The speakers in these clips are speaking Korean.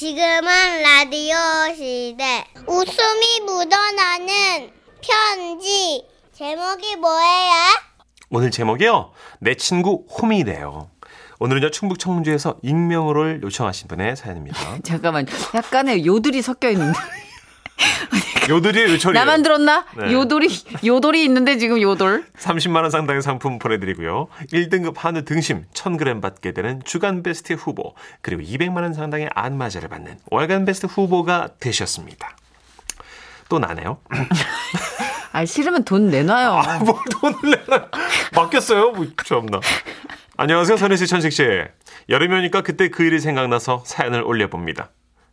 지금은 라디오 시대. 웃음이 묻어나는 편지. 제목이 뭐예요? 오늘 제목이요. 내 친구 홈이래요. 오늘은요 충북 청주에서 익명으로를 요청하신 분의 사연입니다. 잠깐만, 약간의 요들이 섞여 있는데. 요들이의 요철이 나 만 들었나? 네. 요돌이, 요돌이 있는데 지금 요돌. 30만 원 상당의 상품 보내드리고요. 1등급 한우 등심 1000g 받게 되는 주간 베스트 후보 그리고 200만 원 상당의 안마자를 받는 월간 베스트 후보가 되셨습니다. 또 나네요. 아, 싫으면 돈 내놔요. 아, 뭘 돈을 내나 맡겼어요? 뭐 참나. 안녕하세요, 선혜 씨, 천식 씨. 여름이 오니까 그때 그 일이 생각나서 사연을 올려봅니다.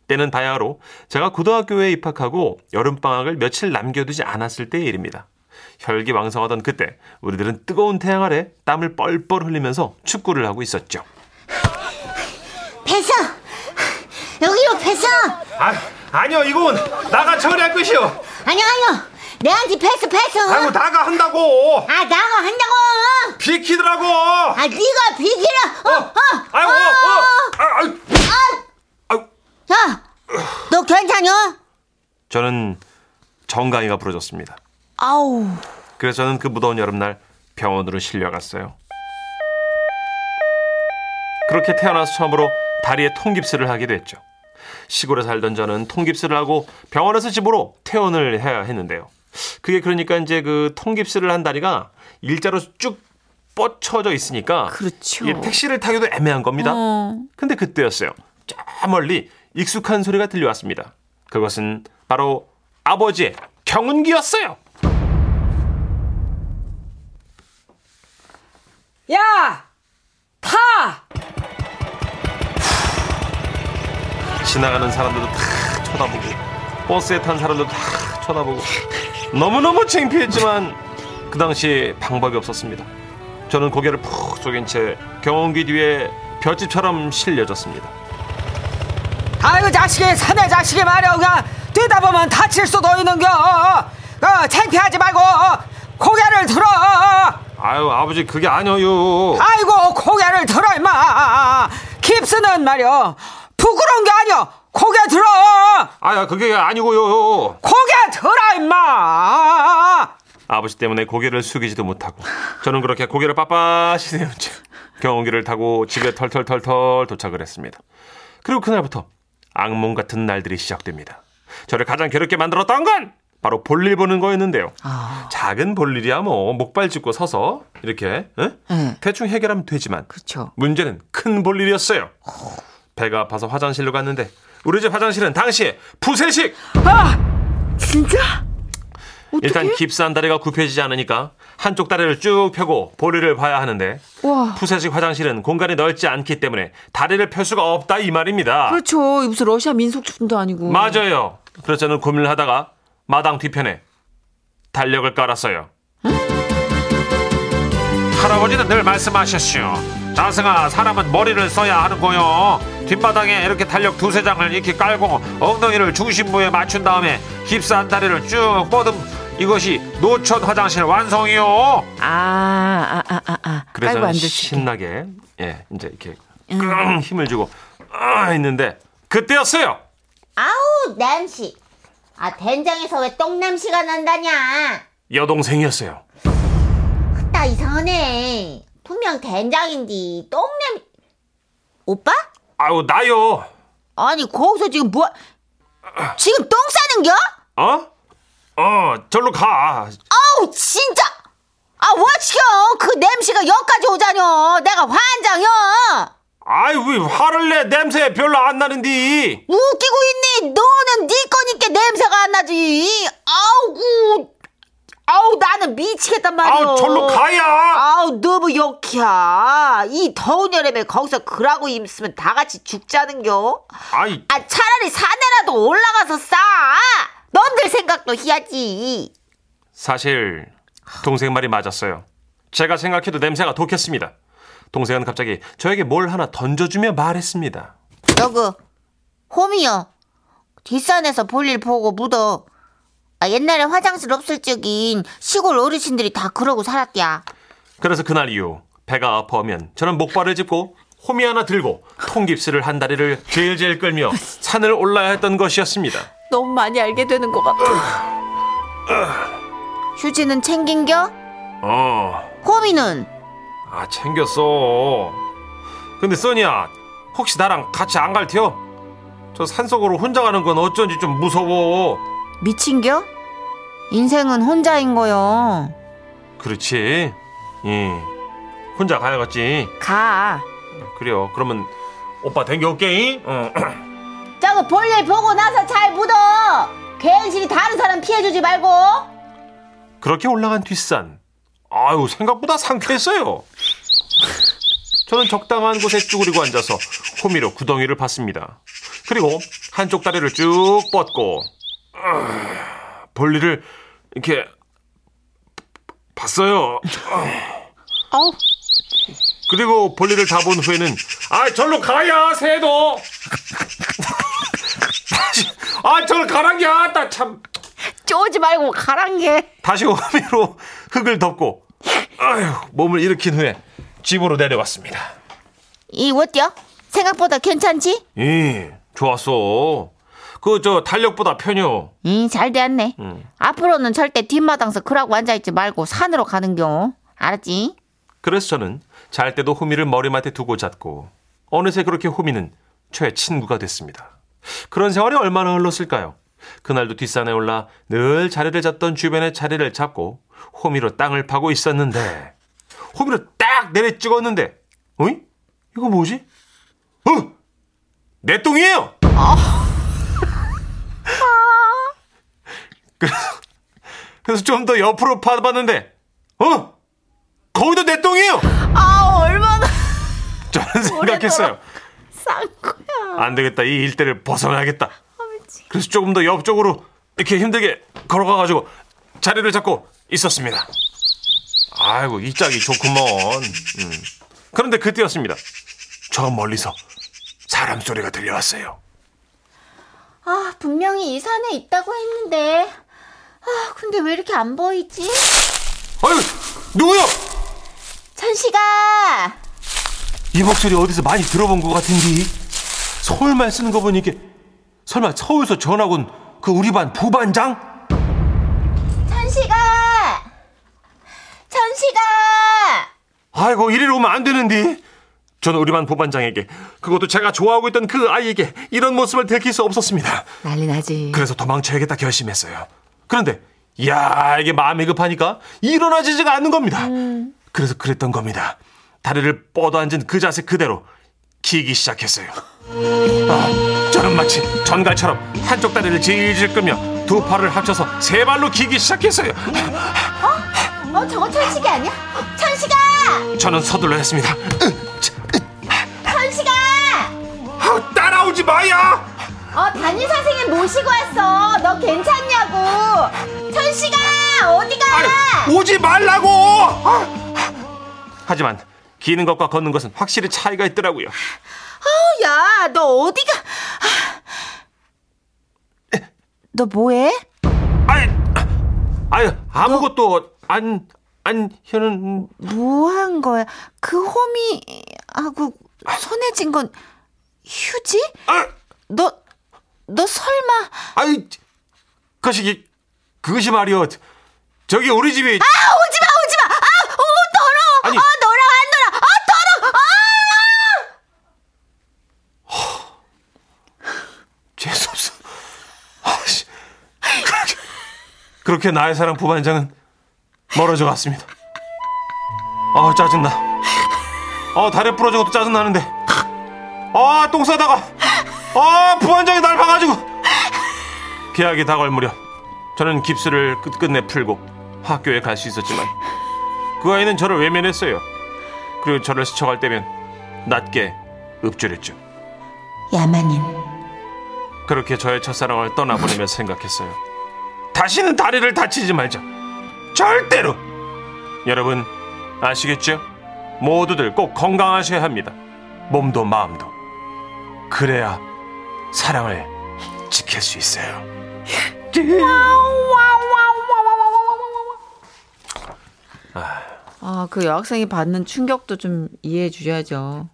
때는 바야흐로 제가 고등학교에 입학하고 여름방학을 며칠 남겨두지 않았을 때의 일입니다. 혈기 왕성하던 그때 우리들은 뜨거운 태양 아래 땀을 뻘뻘 흘리면서 축구를 하고 있었죠. 패스! 여기로 패스! 아, 아니요, 이건 나가 처리할 것이요. 아니요, 아니요. 내한테 패스, 패스! 아이고, 나가 한다고. 아, 나가 한다고! 비키더라고. 아, 네가 비키라! 어, 어! 아이고, 어, 아, 아, 야! 너 괜찮여? 저는 정강이가 부러졌습니다. 아우. 그래서 저는 그 무더운 여름날 병원으로 실려갔어요. 그렇게 태어나서 처음으로 다리에 통깁스를 하게 됐죠. 시골에 살던 저는 통깁스를 하고 병원에서 집으로 퇴원을 해야 했는데요. 그게 그러니까 이제 그 통깁스를 한 다리가 일자로 쭉 뻗쳐져 있으니까 그렇죠. 택시를 타기도 애매한 겁니다. 어. 근데 그때였어요. 저 멀리 익숙한 소리가 들려왔습니다. 그것은 바로 아버지의 경운기였어요. 야! 타! 지나가는 사람들도 다 쳐다보고 버스에 탄 사람들도 다 쳐다보고 너무너무 창피했지만 그 당시 방법이 없었습니다. 저는 고개를 푹 숙인 채 경운기 뒤에 볏집처럼 실려졌습니다. 아이고 자식이 사내 자식이 말이야. 그냥 뛰다 보면 다칠 수도 있는겨. 어, 창피하지 말고 고개를 들어 아유 아버지 그게 아니에요. 아이고 고개를 들어 임마. 깁스는 말이야 부끄러운 게 아니야 고개 들어 아야 그게 아니고요. 고개 들어 임마. 아버지 때문에 고개를 숙이지도 못하고. 저는 그렇게 고개를 빳빳이 세운 채 경운기를 타고 집에 털털털털 도착을 했습니다. 그리고 그날부터 악몽 같은 날들이 시작됩니다. 저를 가장 괴롭게 만들었던 건 바로 볼일 보는 거였는데요. 작은 볼일이야 뭐 목발 짚고 서서 이렇게 에? 네. 대충 해결하면 되지만 그렇죠. 문제는 큰 볼일이었어요. 배가 아파서 화장실로 갔는데 우리 집 화장실은 당시에 푸세식 진짜? 일단 깁스한 다리가 굽혀지지 않으니까 한쪽 다리를 쭉 펴고 볼일을 봐야 하는데 와. 푸세식 화장실은 공간이 넓지 않기 때문에 다리를 펼 수가 없다 이 말입니다. 그렇죠. 무슨 러시아 민속춤도 아니고. 맞아요. 그래서 저는 고민을 하다가 마당 뒤편에 달력을 깔았어요. 할아버지는 늘 말씀하셨슈. 자승아, 사람은 머리를 써야 하는 거요. 뒷마당에 이렇게 달력 두세 장을 이렇게 깔고 엉덩이를 중심부에 맞춘 다음에 깁스한 다리를 쭉 뻗음 이것이 노천 화장실 완성이요. 아, 아, 아, 아, 아. 그래서. 신나게 예 이제 이렇게 끙 힘을 주고 아 했는데 그때였어요. 아우, 냄새. 아, 된장에서 왜 똥냄새가 난다냐? 여동생이었어요. 나 이상하네. 분명 된장인데 똥냄 오빠? 아유 나요. 아니 거기서 지금 뭐 지금 똥 싸는겨? 어? 어 절로 가. 아우 진짜! 아 뭐지겨! 그 냄새가 여기까지 오자뇨! 내가 환장요! 아이 왜 화를 내? 냄새 별로 안 나는디. 웃기고 있니? 너는 네 거니까 냄새가 안 나지. 아우구 아우 나는 미치겠단 말이야 아우 절로 가야. 아우 너무 역이야. 이 더운 여름에 거기서 그라고 있으면 다 같이 죽자는겨. 아이. 아 차라리 산에라도 올라가서 싸 놈들 생각도 해야지 사실 동생 말이 맞았어요. 제가 생각해도 냄새가 독했습니다. 동생은 갑자기 저에게 뭘 하나 던져주며 말했습니다. 너그 홈이요 뒷산에서 볼일 보고 묻어 아, 옛날에 화장실 없을 적인 시골 어르신들이 다 그러고 살았대야 그래서 그날 이후 배가 아파오면 저는 목발을 짚고 호미 하나 들고 통깁스를 한 다리를 제일제일 끌며 산을 올라야 했던 것이었습니다. 너무 많이 알게 되는 것 같아. 휴지는 챙긴겨? 어, 호미는? 아 챙겼어. 근데 써니야, 혹시 나랑 같이 안 갈테요? 저 산속으로 혼자 가는 건 어쩐지 좀 무서워. 미친겨? 인생은 혼자인 거요. 그렇지. 예. 혼자 가야겠지. 가. 그래요. 그러면 오빠 댕겨올게. 어. 저거 볼일 보고 나서 잘 묻어. 괜시리 다른 사람 피해주지 말고. 그렇게 올라간 뒷산. 아유, 생각보다 상쾌했어요. 저는 적당한 곳에 쭈그리고 앉아서 호미로 구덩이를 봤습니다. 그리고 한쪽 다리를 쭉 뻗고 아, 볼일을 이렇게 봤어요. 아우. 그리고 볼일을 다 본 후에는 아 절로 가야 새도 아 절로 가란 게 아따 참 쪼지 말고 가란 게. 다시 호미로 흙을 덮고 아휴 몸을 일으킨 후에 집으로 내려왔습니다. 이 어때요? 생각보다 괜찮지? 이 좋았어. 그 저 달력보다 편요. 이잘 되었네. 앞으로는 절대 뒷마당서 그러고 앉아있지 말고 산으로 가는겨. 알았지? 그래서 저는 잘 때도 호미를 머리맡에 두고 잤고 어느새 그렇게 호미는 저의 친구가 됐습니다. 그런 생활이 얼마나 흘렀을까요? 그날도 뒷산에 올라 늘 자리를 잡던 주변의 자리를 잡고 호미로 땅을 파고 있었는데 호미로 딱 내려 찍었는데 어이? 이거 뭐지? 어? 내 똥이에요! 그래서, 그래서 좀 더 옆으로 파봤는데 어? 거기도 내 똥이에요! 아, 얼마나 저는 생각했어요. 싼 거야. 안 되겠다. 이 일대를 벗어나야겠다. 그래서 조금 더 옆쪽으로 이렇게 힘들게 걸어가가지고 자리를 잡고 있었습니다. 아이고, 이 짝이 좋구먼. 음. 그런데 그때였습니다. 저 멀리서 사람 소리가 들려왔어요. 아, 분명히 이 산에 있다고 했는데. 아, 근데 왜 이렇게 안 보이지? 아유, 누구요? 천식아! 이 목소리 어디서 많이 들어본 것 같은데. 서울말 쓰는 거 보니 이게 설마 서울서 전학 온그 우리 반 부반장? 천식아! 천식아! 아이고 이리로 오면 안 되는데 저는 우리 반 부반장에게 그것도 제가 좋아하고 있던 그 아이에게 이런 모습을 들킬 수 없었습니다 난리 나지. 그래서 도망쳐야겠다 결심했어요 그런데 야 이게 마음이 급하니까 일어나지지가 않는 겁니다 그래서 그랬던 겁니다 다리를 뻗어 앉은 그 자세 그대로 기기 시작했어요 아, 저는 마치 전갈처럼 한쪽 다리를 질질 끌며 두 팔을 합쳐서 세 발로 기기 시작했어요 어, 저거 천식이 아니야? 천식아! 저는 서둘러 했습니다 천식아! 아, 따라오지 마야 어, 담임 선생님 모시고 왔어. 너 괜찮냐고. 천식아! 어디 가? 아니, 오지 말라고! 아! 하지만 기는 것과 걷는 것은 확실히 차이가 있더라고요. 어, 야, 너 어디가? 아. 너 뭐해? 아니, 아니 아무것도 안, 안, 현은, 뭐 한 거야? 그 호미하고 쥔건 휴지? 아, 너, 너 설마. 아이, 그것이, 그것이 말이여. 저기 우리 집이, 아, 오지 마, 오지 마! 아, 오, 더러워! 아니. 아, 너랑 안 놀아! 아, 더러워! 아! 재수없어. 아씨. 그렇게, 그렇게 나의 사랑 부반장은 멀어져 갔습니다. 아, 짜증나. 아, 다리 부러진 것도 짜증나는데. 아, 똥 싸다가. 아, 부반장이 날 봐가지고. 계약이 다가올 무렵, 저는 깁스를 끝끝내 풀고 학교에 갈 수 있었지만, 그 아이는 저를 외면했어요. 그리고 저를 스쳐갈 때면 낮게 읍조렸죠. 야만인. 그렇게 저의 첫사랑을 떠나보내며 생각했어요. 다시는 다리를 다치지 말자. 절대로. 여러분 아시겠죠? 모두들 꼭 건강하셔야 합니다. 몸도 마음도. 그래야 사랑을 지킬 수 있어요. 아, 그 여학생이 받는 충격도 좀 이해해 주셔야죠.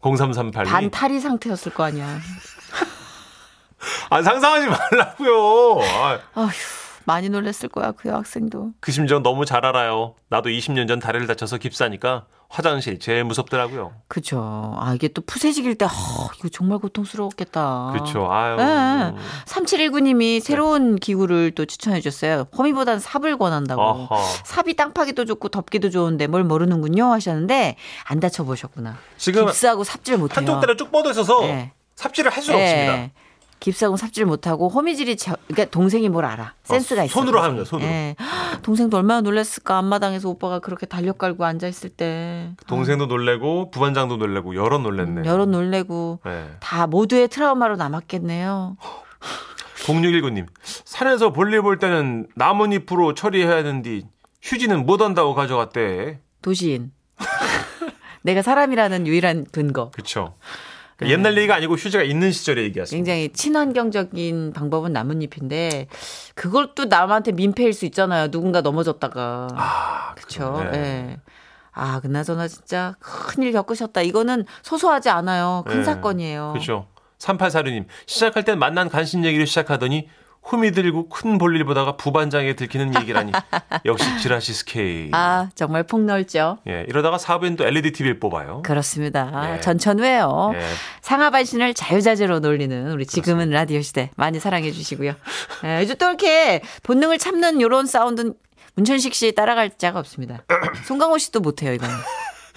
0338님. 반탈이 상태였을 거 아니야. 아, 상상하지 말라고요. 아, 아휴, 많이 놀랬을 거야, 그 여학생도. 그 심정 너무 잘 알아요. 나도 20년 전 다리를 다쳐서 깁스하니까 화장실 제일 무섭더라고요. 그죠. 아, 이게 또 푸세식일 때, 아, 이거 정말 고통스러웠겠다. 그렇죠. 아유. 네. 3719님이 새로운 기구를 또 추천해 주셨어요. 허미보단 삽을 권한다고. 어허. 삽이 땅 파기도 좋고 덮기도 좋은데 뭘 모르는군요 하셨는데 안 다쳐보셨구나. 지금 깁스하고 삽질 못해요. 한쪽 다리 쭉 뻗어 있어서 네. 삽질을 할 수가 없습니다. 깁스하고 삽질 못하고 호미질이 저, 그러니까 동생이 뭘 알아 센스가 있어 어, 손으로 하는 거야, 손으로. 예. 동생도 얼마나 놀랐을까 앞마당에서 오빠가 그렇게 달력 깔고 앉아 있을 때 동생도 놀래고 부반장도 놀래고 여러 놀랬네. 아. 여러 놀래고 네. 다 모두의 트라우마로 남았겠네요 0619님. 산에서 볼일 볼 때는 나뭇잎으로 처리해야 하는데 휴지는 못 한다고 가져갔대. 도시인 내가 사람이라는 유일한 근거 그렇죠. 네. 옛날 얘기가 아니고 휴지가 있는 시절의 얘기였습니다. 굉장히 친환경적인 방법은 나뭇잎인데 그걸 또 남한테 민폐일 수 있잖아요 누군가 넘어졌다가 아, 그렇죠. 그러네. 예. 아, 그나저나 진짜 큰일 겪으셨다. 이거는 소소하지 않아요. 큰 네. 사건이에요. 그렇죠. 3846님. 시작할 땐 맛난 간식 얘기를 시작하더니 호미 들고 큰 볼일 보다가 부반장에 들키는 얘기라니. 역시 지라시 스케일. 아, 정말 폭넓죠. 예, 이러다가 사부엔 또 LED TV를 뽑아요. 그렇습니다. 네. 전천후예요. 예. 상하반신을 자유자재로 놀리는 우리 지금은 라디오 시대 많이 사랑해 주시고요. 예, 요즘 또 이렇게 본능을 참는 요런 사운드는 문천식 씨 따라갈 자가 없습니다. 송강호 씨도 못해요, 이거는.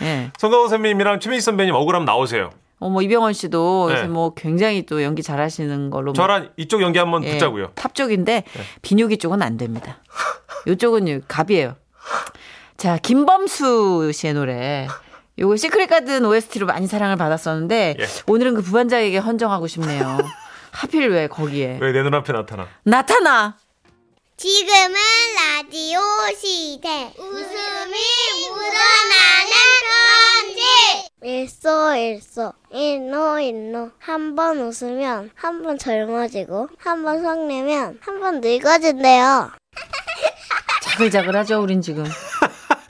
예. 송강호 선배님이랑 최민식 선배님 억울하면 나오세요. 어머, 이병헌 씨도 요새 네. 뭐 굉장히 또 연기 잘하시는 걸로. 뭐 저랑 이쪽 연기 한번 예, 붙자고요. 탑 쪽인데 비뇨기 쪽은 안 됩니다. 요쪽은 요- 갑이에요. 자, 김범수 씨의 노래. 요거 시크릿 가든 OST로 많이 사랑을 받았었는데 예. 오늘은 그 부반장에게 헌정하고 싶네요. 하필 왜 거기에 왜 내 눈앞에 나타나? 나타나. 지금은 라디오 시대. 웃음이 묻어나는. 일소 일소 일노 일노 한 번 웃으면 한 번 젊어지고 한 번 성내면 한 번 늙어진대요. 자글자글하죠, 우린 지금.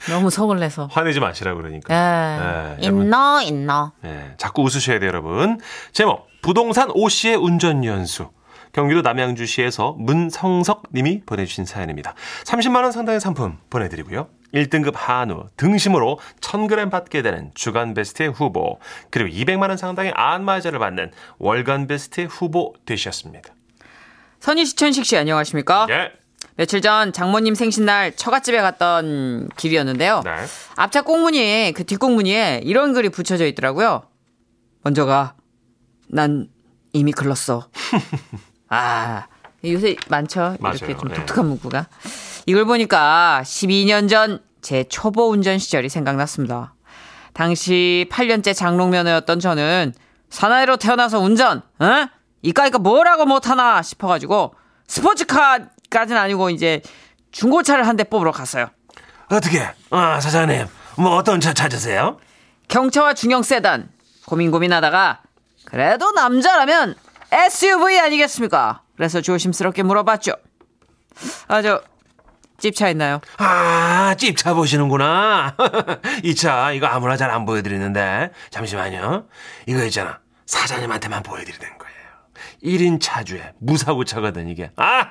너무 성을 내서. 화내지 마시라 그러니까. 아, 예, 여러분. 있노 있노. 예, 자꾸 웃으셔야 돼요, 여러분. 제목 부동산 오 씨의 운전 연수. 경기도 남양주시에서 문성석 님이 보내주신 사연입니다. 30만 원 상당의 상품 보내드리고요. 1등급 한우 등심으로 1000g 받게 되는 주간 베스트 후보 그리고 200만 원 상당의 안마자를 받는 월간 베스트 후보 되셨습니다. 선희 씨, 천식 씨, 안녕하십니까? 예. 며칠 전 장모님 생신날 처갓집에 갔던 길이었는데요. 네. 앞차 꽁무니에 그 뒷꽁무니에 이런 글이 붙여져 있더라고요. 먼저 가. 난 이미 글렀어. 아 요새 많죠. 이렇게 맞아요. 좀 네. 독특한 문구가. 이걸 보니까 12년 전 제 초보 운전 시절이 생각났습니다. 당시 8년째 장롱면허였던 저는 사나이로 태어나서 운전, 어? 이까이까 뭐라고 못하나 싶어가지고 스포츠카까지는 아니고 이제 중고차를 한 대 뽑으러 갔어요. 어떻게? 아, 사장님. 뭐 어떤 차 찾으세요? 경차와 중형 세단 고민 고민하다가 그래도 남자라면 SUV 아니겠습니까? 그래서 조심스럽게 물어봤죠. 아 저 집차 있나요? 아, 찝차 보시는구나. 이 차, 이거 아무나 잘 안 보여드리는데. 잠시만요. 이거 있잖아. 사장님한테만 보여드리는 거예요. 1인 차주에 무사고 차거든, 이게. 아,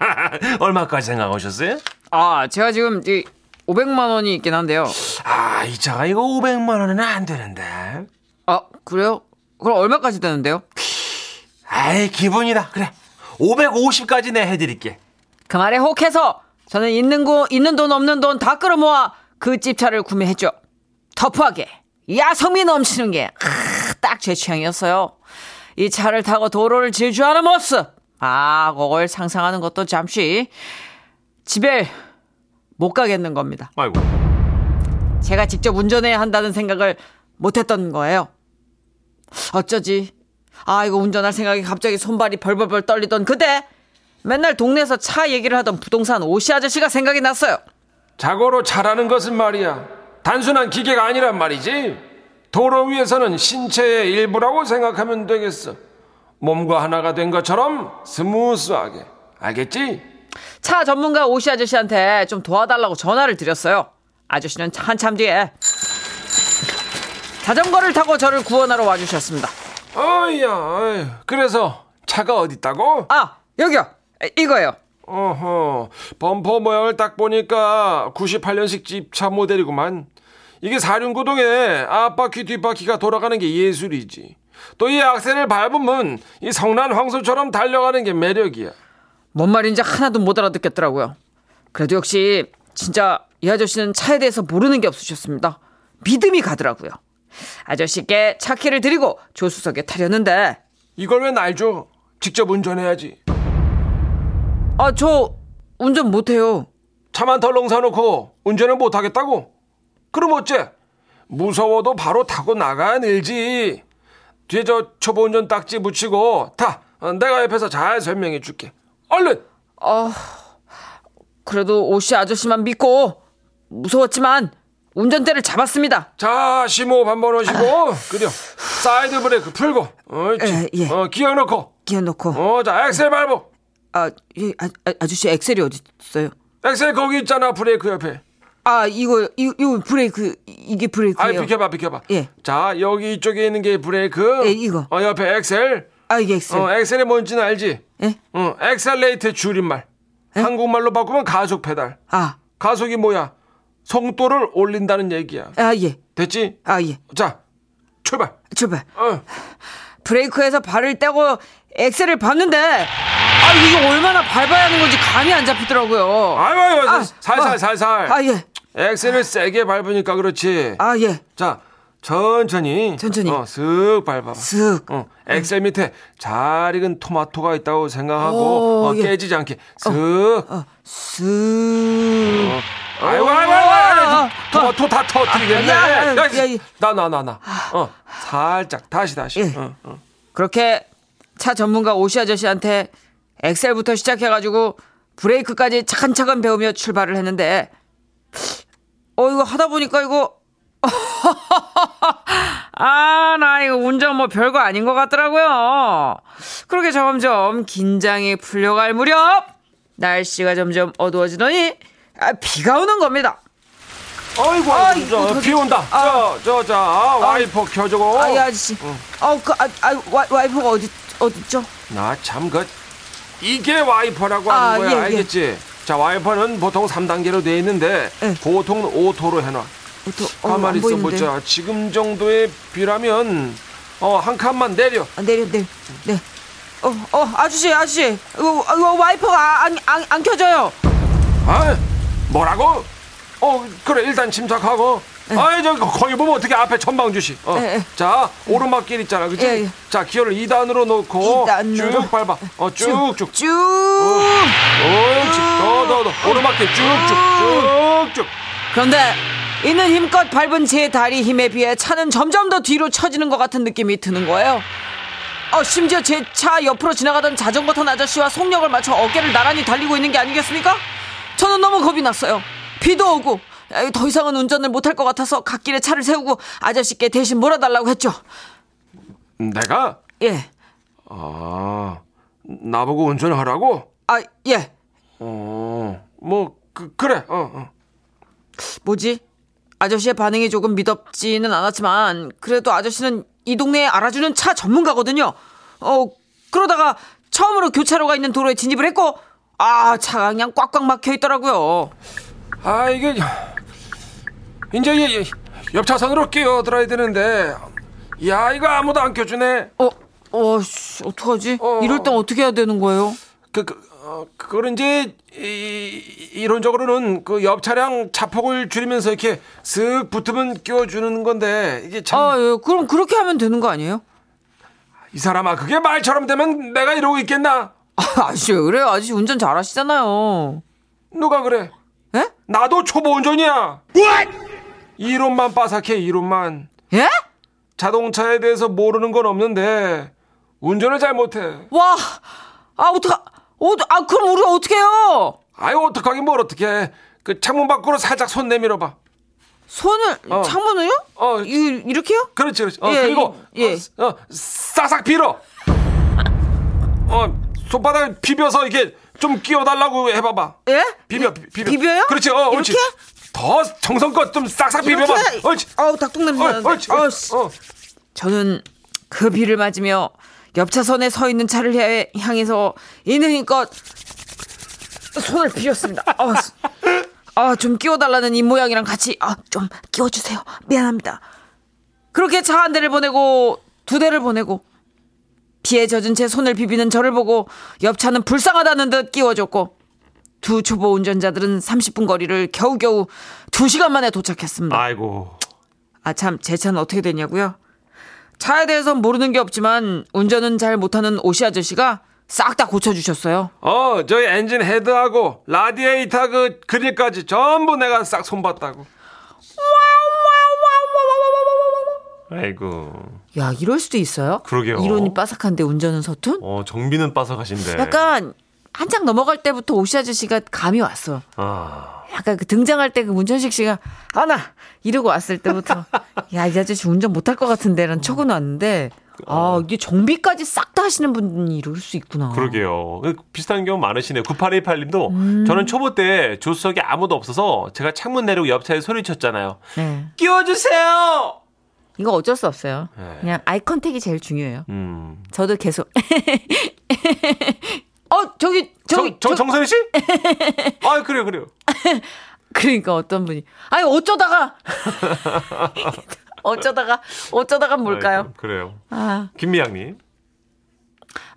얼마까지 생각하셨어요? 아 제가 지금 이 500만 원이 있긴 한데요. 아, 이 차가 이거 500만 원은 안 되는데. 아 그래요? 그럼 얼마까지 되는데요? 아이, 기분이다. 그래. 550까지 내 해드릴게. 그 말에 혹해서 저는 있는 거 있는 돈 없는 돈 다 끌어모아 그 집차를 구매했죠. 터프하게 야성미 넘치는 게 딱 제 취향이었어요. 이 차를 타고 도로를 질주하는 모습. 아, 그걸 상상하는 것도 잠시 집에 못 가겠는 겁니다. 아이고. 제가 직접 운전해야 한다는 생각을 못 했던 거예요. 어쩌지? 아, 이거 운전할 생각이 갑자기 손발이 벌벌벌 떨리던 그때 맨날 동네에서 차 얘기를 하던 부동산 오씨 아저씨가 생각이 났어요. 자고로 차라는 것은 말이야 단순한 기계가 아니란 말이지 도로 위에서는 신체의 일부라고 생각하면 되겠어 몸과 하나가 된 것처럼 스무스하게 알겠지? 차 전문가 오씨 아저씨한테 좀 도와달라고 전화를 드렸어요. 아저씨는 한참 뒤에 자전거를 타고 저를 구원하러 와주셨습니다. 어이야, 어이. 그래서 차가 어디 있다고? 아, 여기요. 에, 이거요. 어허, 범퍼 모양을 딱 보니까 98년식 집차 모델이구만. 이게 사륜구동에 앞바퀴 뒷바퀴가 돌아가는 게 예술이지. 또 이 악셀을 밟으면 이 성난 황소처럼 달려가는 게 매력이야. 뭔 말인지 하나도 못 알아듣겠더라고요. 그래도 역시 진짜 이 아저씨는 차에 대해서 모르는 게 없으셨습니다. 믿음이 가더라고요. 아저씨께 차 키를 드리고 조수석에 타려는데 이걸 왜 날 줘? 직접 운전해야지. 아 저 운전 못해요. 차만 덜렁 사놓고 운전을 못하겠다고? 그럼 어째? 무서워도 바로 타고 나가야 늘지. 뒤에 저 초보 운전 딱지 붙이고 타. 어, 내가 옆에서 잘 설명해 줄게. 얼른! 그래도 오씨 아저씨만 믿고 무서웠지만 운전대를 잡았습니다. 자, 심호흡 한번 하시고, 그려. 사이드 브레이크 풀고, 옳지. 에, 예. 어, 기어 넣고, 기어 넣고 어, 자, 엑셀 밟어. 아, 예, 아, 아, 아저씨 엑셀이 어디 있어요? 엑셀 거기 있잖아, 브레이크 옆에. 아 이거 이, 이거 브레이크 이게 아, 브레이크예요. 비켜봐, 비켜봐. 예. 자, 여기 이쪽에 있는 게 브레이크. 예, 이거. 어, 옆에 엑셀. 아 이게 엑셀. 어, 엑셀이 뭔지는 알지? 예? 어, accelerate 줄임말. 한국말로 바꾸면 가속 페달. 아, 가속이 뭐야? 속도를 올린다는 얘기야. 아 예, 됐지? 아 예. 자, 출발. 출발. 어. 브레이크에서 발을 떼고 엑셀을 밟는데 아 이게 얼마나 밟아야 하는 건지 감이 안 잡히더라고요. 아유, 아유, 아, 살살, 아, 살살. 아 예, 엑셀을 세게 밟으니까 그렇지. 아 예. 자, 천천히. 천천히. 어, 슥 밟아봐. 슥. 어, 엑셀 밑에 잘 익은 토마토가 있다고 생각하고 오, 어, 예. 깨지지 않게 슥. 어, 슥. 아이고, 아이고, 아이고, 아이고, 아, 토마토 다 터뜨리겠네. 아. 나, 나, 나, 나. 어, 살짝, 다시, 다시. 예. 어, 어. 그렇게 차 전문가 오시 아저씨한테 엑셀부터 시작해가지고 브레이크까지 차근차근 배우며 출발을 했는데 어 이거 하다 보니까 이거 아 나 이거 운전 뭐 별거 아닌 것 같더라고요. 그렇게 점점 긴장이 풀려갈 무렵 날씨가 점점 어두워지더니 아, 비가 오는 겁니다. 아, 아이고, 저. 비 온다. 저, 저, 자, 와이퍼 켜주고. 아 이 아저씨. 어그 아, 아, 와- 와이퍼가 어디 어딨죠? 나 참, 그, 이게 와이퍼라고 아, 하는 거야. 예, 예. 알겠지? 자, 와이퍼는 보통 3단계로 돼 있는데, 예. 보통 auto로 해놔. 어떠, 어, 가만히 안 있어 보이는데. 보자. 지금 정도의 비라면, 어, 한 칸만 내려. 아, 내려 내려 네. 어, 어, 아저씨, 아저씨, 이거, 이거 와이퍼가 안, 안, 안 켜져요. 아, 뭐라고? 어, 그래, 일단 침착하고. 아이, 저, 거기 보면 어떻게 앞에 전방 주시. 어. 예, 예. 자, 오르막길 있잖아. 그치? 예, 예. 자, 기어를 2단으로 놓고. 이단으로? 쭉 밟아. 어, 쭉쭉. 쭉. 옳지. 더, 더, 더. 오르막길 쭉쭉. 쭉쭉. 그런데 있는 힘껏 밟은 제 다리 힘에 비해 차는 점점 더 뒤로 처지는 것 같은 느낌이 드는 거예요. 어, 심지어 제 차 옆으로 지나가던 자전거 탄 아저씨와 속력을 맞춰 어깨를 나란히 달리고 있는 게 아니겠습니까? 저는 너무 겁이 났어요. 비도 오고 아, 더 이상은 운전을 못할 것 같아서 갓길에 차를 세우고 아저씨께 대신 몰아달라고 했죠. 내가? 예. 아, 나보고 운전하라고? 아, 예. 어, 뭐, 그, 그래. 어, 어. 뭐지? 아저씨의 반응이 조금 믿었지는 않았지만 그래도 아저씨는 이 동네에 알아주는 차 전문가거든요. 어 그러다가 처음으로 교차로가 있는 도로에 진입을 했고 아 차가 그냥 꽉꽉 막혀 있더라고요. 아 이게 이제 이- 이옆 차선으로 끼어들어야 되는데 야 이거 아무도 안 껴주네 어, 어, 씨, 어떡하지? 어. 이럴 땐 어떻게 해야 되는 거예요? 그, 그 어, 그거는 이제 이, 이론적으로는 그 옆 차량 차폭을 줄이면서 이렇게 슥 붙으면 끼워주는 건데 이게 참이 아, 예, 그럼 그렇게 하면 되는 거 아니에요? 사람아 그게 말처럼 되면 내가 이러고 있겠나 아, 아저씨 왜 그래요? 아저씨 운전 잘하시잖아요. 누가 그래 예? 나도 초보 운전이야 이론만 빠삭해 이론만 예? 자동차에 대해서 모르는 건 없는데 운전을 잘 못해 와, 아 어떡하, 어, 아 그럼 우리 어떻게 해요? 아유 어떡하긴 뭘 어떡해 그 창문 밖으로 살짝 손 내밀어 봐 손을 어. 창문을요? 어. 이, 이렇게요? 그렇지 그렇지 어, 예, 그리고 이- 예. 어, 어, 싸싹 빌어 어 손바닥 비벼서 이렇게 좀 끼워달라고 해봐봐 예? 비벼 비- 비벼 비벼요? 그렇지 어 옳지 이렇게? 더 정성껏 좀 싹싹 비벼봐. 옳지. 아우 닭똥 냄새 어, 나는데. 옳지. 아우, 옳지. 어. 저는 그 비를 맞으며 옆 차선에 서 있는 차를 향해- 향해서 힘껏 손을 비볐습니다. 아, 스- 아, 좀 끼워달라는 입 모양이랑 같이 아, 좀 끼워주세요. 미안합니다. 그렇게 차 한 대를 보내고 두 대를 보내고 피에 젖은 채 손을 비비는 저를 보고 옆 차는 불쌍하다는 듯 끼워줬고 두 초보 운전자들은 30분 거리를 겨우겨우 2시간 만에 도착했습니다. 아이고. 아 참 제 차는 어떻게 됐냐고요? 차에 대해선 모르는 게 없지만 운전은 잘 못하는 오시 아저씨가 싹 다 고쳐주셨어요. 어, 저희 엔진 헤드하고 라디에이터 그 그릴까지 전부 내가 싹 손봤다고. 아이고. 야 이럴 수도 있어요? 그러게요. 이론이 빠삭한데 운전은 서툰? 어, 정비는 빠삭하신데. 약간 한창 넘어갈 때부터 오시 아저씨가 감이 왔어. 아, 약간 그 등장할 때 그 문천식 씨가 아나 이러고 왔을 때부터 야 이 아저씨 운전 못할 것 같은데라는 척은 왔는데 아 이게 정비까지 싹 다 하시는 분이 이럴 수 있구나. 그러게요. 비슷한 경우 많으시네요. 9818님도 음. 저는 초보 때 조수석에 아무도 없어서 제가 창문 내리고 옆차에 소리쳤잖아요. 네. 끼워주세요! 이거 어쩔 수 없어요. 네. 그냥 아이 컨택이 제일 중요해요. 음. 저도 계속 어 저기 저기 정, 정, 저- 정선희 씨? 아, 그래요, 그래요. 그러니까 어떤 분이 아니 어쩌다가 어쩌다가 어쩌다가 뭘까요? 아이고, 그래요. 아 김미양님.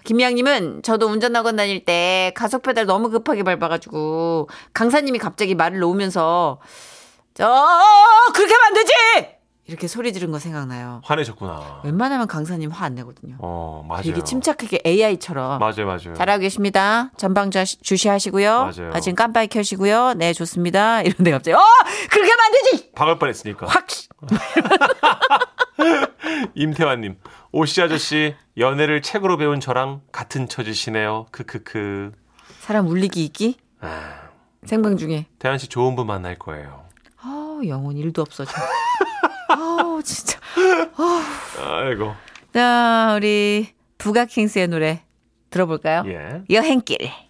김미양님은 저도 운전학원 다닐 때 가속 페달 너무 급하게 밟아가지고 강사님이 갑자기 말을 놓으면서 저 그렇게 하면 안 되지 이렇게 소리 지른 거 생각나요. 화내셨구나. 웬만하면 강사님 화 안 내거든요. 어, 맞아요. 되게 침착하게 AI처럼 맞아요, 맞아요. 잘하고 계십니다. 전방 주- 주시하시고요. 맞아요. 아, 지금 깜빡이 켜시고요. 네, 좋습니다. 이런데 갑자기, 어! 그렇게 하면 안 되지! 박을 뻔 했으니까. 확! 임태환님. 오씨 아저씨, 연애를 책으로 배운 저랑 같은 처지시네요. 크크크. 사람 울리기 있기? 아, 생방 중에. 태환 씨 좋은 분 만날 거예요. 아우, 영혼 일도 없어. 진짜. 아우, 진짜. 아이고. 자, 우리 부가킹스의 노래 들어볼까요? 예. 여행길.